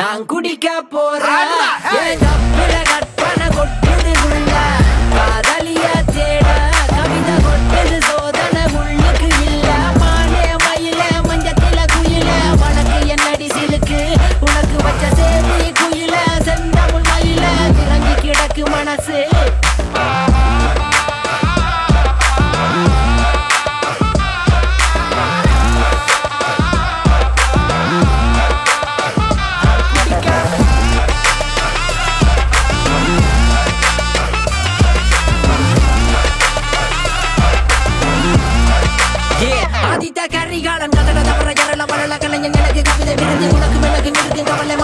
நான் குடிக்க போறேன். சாதித்த கரிகாலன் கதட தவற ஜரல வளல கலைஞன் எனக்கு கவிதை விருந்து உனக்கு எனக்கு இருக்கு கவலை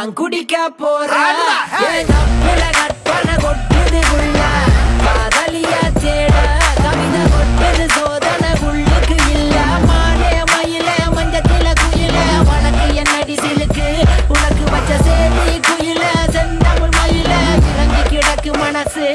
நான் குடிக்க போறேன். ஏன் தப்புல கற்பனை கொட்டுது உள்ள காதலிய தேட கவிதை கொட்டுது சோதனை உள்ளுக்கு இல்ல. மானே மயில மஞ்சத்தில குயில. உனக்கு என்னடி சிலுக்கு? உனக்கு வச்ச சேதி குயில. செந்தமிழ் மயில இறங்கி கிடக்கு மனசு.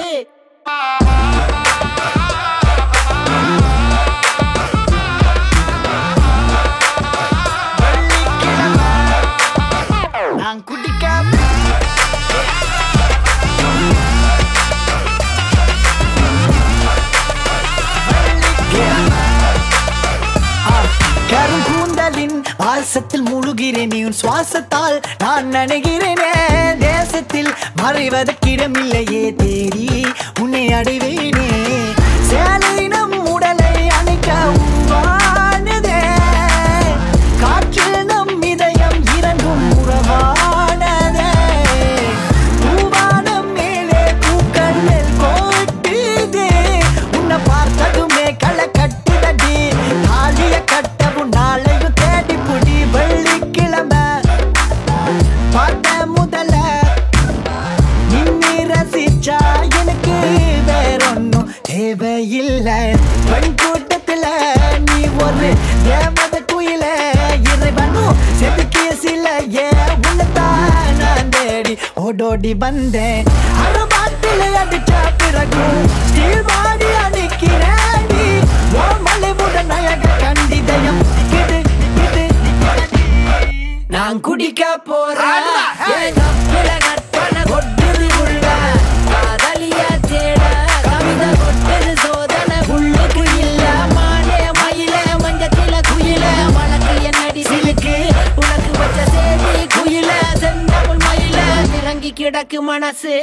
கருங்கூந்தலின் முழுகிறேன் நீ உன் சுவாசத்தால் நான் நினைகிறேனே. தேசத்தில் மறைவதற்கிடமில்லையே தேடி உன்னை அடைவேனே. ஓடோடி வந்தேன். அறபாட்டில் அடிச்ச பிறகு ஸ்டீல் வாடி அடிக்கிறேன் மலைவுடன் அழக கண்டிதயம். நிக்குது நான் குடிக்க போறேன். கற்பனை கொட்டுது உள்ள கிடக்கு மனசு